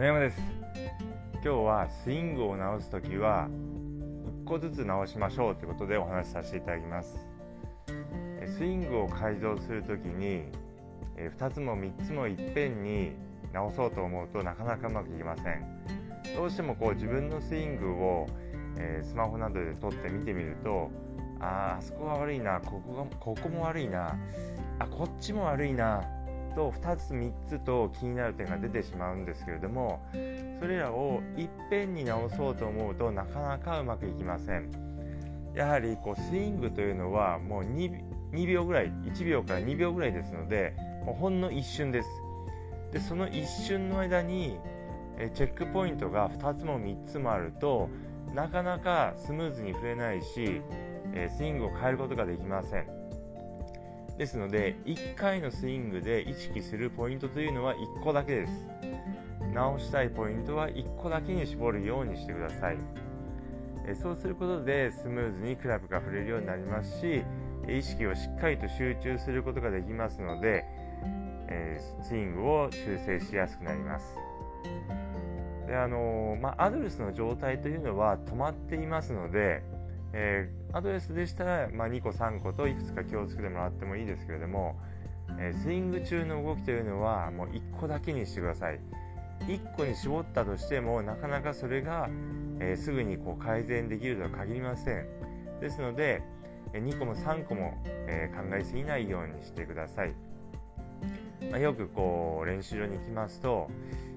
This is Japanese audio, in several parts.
野山です。今日はスイングを直す時は1個ずつ直しましょうということでお話しさせていただきます。スイングを改造する時に2つも3つもいっぺんに直そうと思うとなかなかうまくいきません。どうしてもこう自分のスイングを、えスマホなどで撮って見てみるとああそこが悪いなここがここも悪いなあこっちも悪いなと2つ3つと気になる点が出てしまうんですけれどもそれらをいっぺんに直そうと思うとなかなかうまくいきません。やはりこうスイングというのはもう 2, 2秒ぐらい1秒から2秒ぐらいですのでもうほんの一瞬です。でその一瞬の間にチェックポイントが2つも3つもあるとなかなかスムーズに振れないしスイングを変えることができません。ですので1回のスイングで意識するポイントというのは1個だけです。直したいポイントは1個だけに絞るようにしてください。そうすることでスムーズにクラブが振れるようになりますし意識をしっかりと集中することができますのでスイングを修正しやすくなります。であのまあ、アドレスの状態というのは止まっていますのでえー、アドレスでしたら、まあ、2個3個といくつか気をつけてもらってもいいですけれども、えー、スイング中の動きというのはもう1個だけにしてください。1個に絞ったとしてもなかなかそれが、えー、すぐにこう改善できるとは限りません。ですので2個も3個も、え考えすぎないようにしてください、まあ、よくこう練習場に行きますと、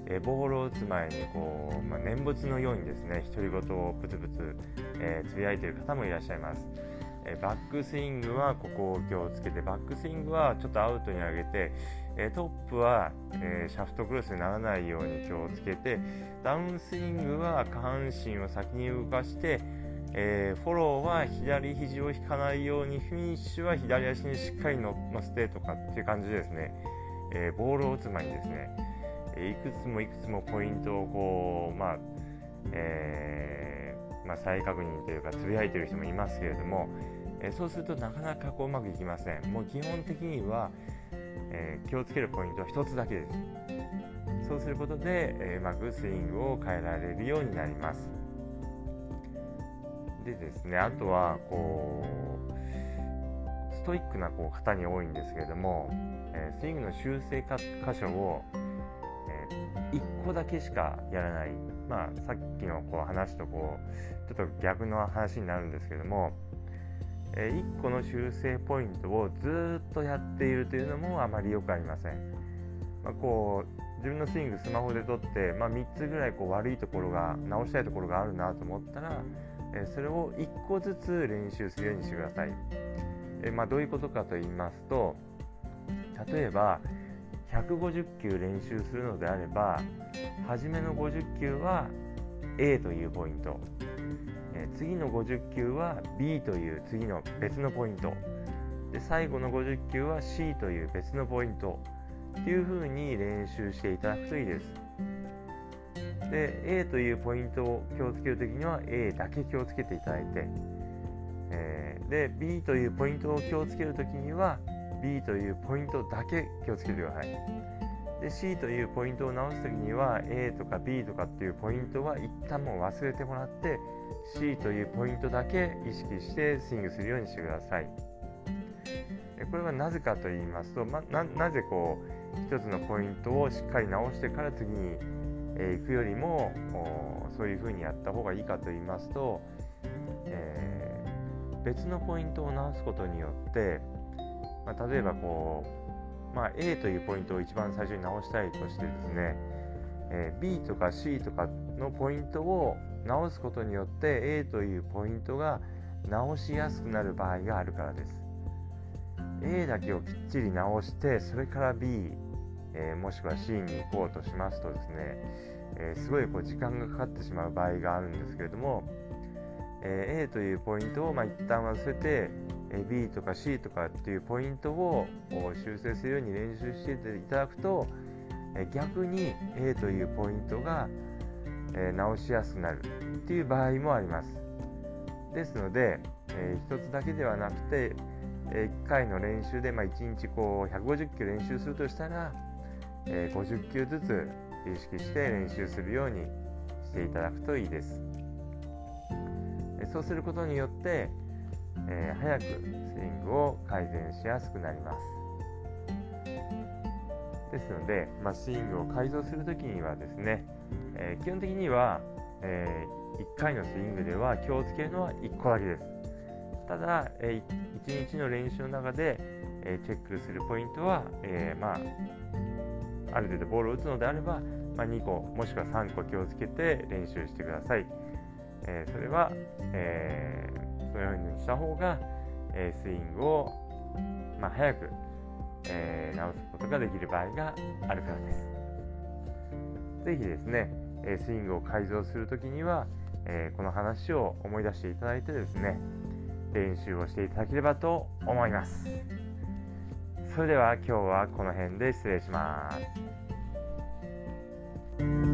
えボールを打つ前にこう、まあ、念仏のようにですね独り言をブツブツ、えー、つぶやいている方もいらっしゃいます、えバックスイングはここを気をつけてバックスイングはちょっとアウトに上げて、えトップは、えシャフトクロスにならないように気をつけてダウンスイングは下半身を先に動かしてえー、フォローは左肘を引かないようにフィニッシュは左足にしっかり乗せてとかっていう感じですね、えー、ボールを打つ前にですねいくつもいくつもポイントをこう、まあえー、まあ、再確認というかつぶやいてる人もいますけれども、えそうするとなかなかこううまくいきません。もう基本的には、え気をつけるポイントは1つだけです。そうすることで、えうまくスイングを変えられるようになります。でですねあとはこうストイックなこう方に多いんですけれども、えスイングの修正箇所を1個だけしかやらない、まあ、さっきのこう話とこうちょっと逆の話になるんですけれども、え1個の修正ポイントをずっとやっているというのもあまりよくありません。まあ、こう自分のスイングスマホで撮って、まあ、3つぐらいこう悪いところが直したいところがあるなと思ったら、えそれを1個ずつ練習するようにしてください。えまあ、どういうことかと言いますと例えば150球練習するのであれば初めの50球は A というポイント、え次の50球は B という次の別のポイント。で最後の50球は C という別のポイント。っていう風に練習していただくといいです。で A というポイントを気をつけるときには A だけ気をつけていただいて、えー、で B というポイントを気をつけるときには B というポイントだけ気をつけてください。で C というポイントを直す時には A とか B とかっていうポイントは一旦もう忘れてもらって C というポイントだけ意識してスイングするようにしてください。これはなぜかと言いますと、ま、ななぜこう一つのポイントをしっかり直してから次に、えー、行くよりもそういうふうにやった方がいいかと言いますと、えー、別のポイントを直すことによってまあ、例えばこう、まあ、A というポイントを一番最初に直したいとしてですね、えー、B とか C とかのポイントを直すことによって A というポイントが直しやすくなる場合があるからです。A だけをきっちり直してそれから B、えー、もしくは C に行こうとしますとですね、えー、すごいこう時間がかかってしまう場合があるんですけれども、え A というポイントをまあ一旦忘れて B とか C とかっていうポイントを修正するように練習していただくと逆に A というポイントが直しやすくなるっていう場合もあります。ですので1つだけではなくて1回の練習でま1日こう150球練習するとしたら50球ずつ意識して練習するようにしていただくといいです。そうすることによって、えー、早くスイングを改善しやすくなります。ですので、まあ、スイングを改造するときにはですね、えー、基本的には、えー、1回のスイングでは気をつけるのは1個だけです。ただ、えー、1日の練習の中で、えチェックするポイントは、えまあ、ある程度ボールを打つのであれば、まあ、2個もしくは3個気をつけて練習してください、えそれは、えーそのようにした方が、えスイングを、まあ、早くえー、直すことができる場合があるからです。ぜひですね、えスイングを改造するときには、え、この話を思い出していただいてですね、練習をしていただければと思います。それでは今日はこの辺で失礼します。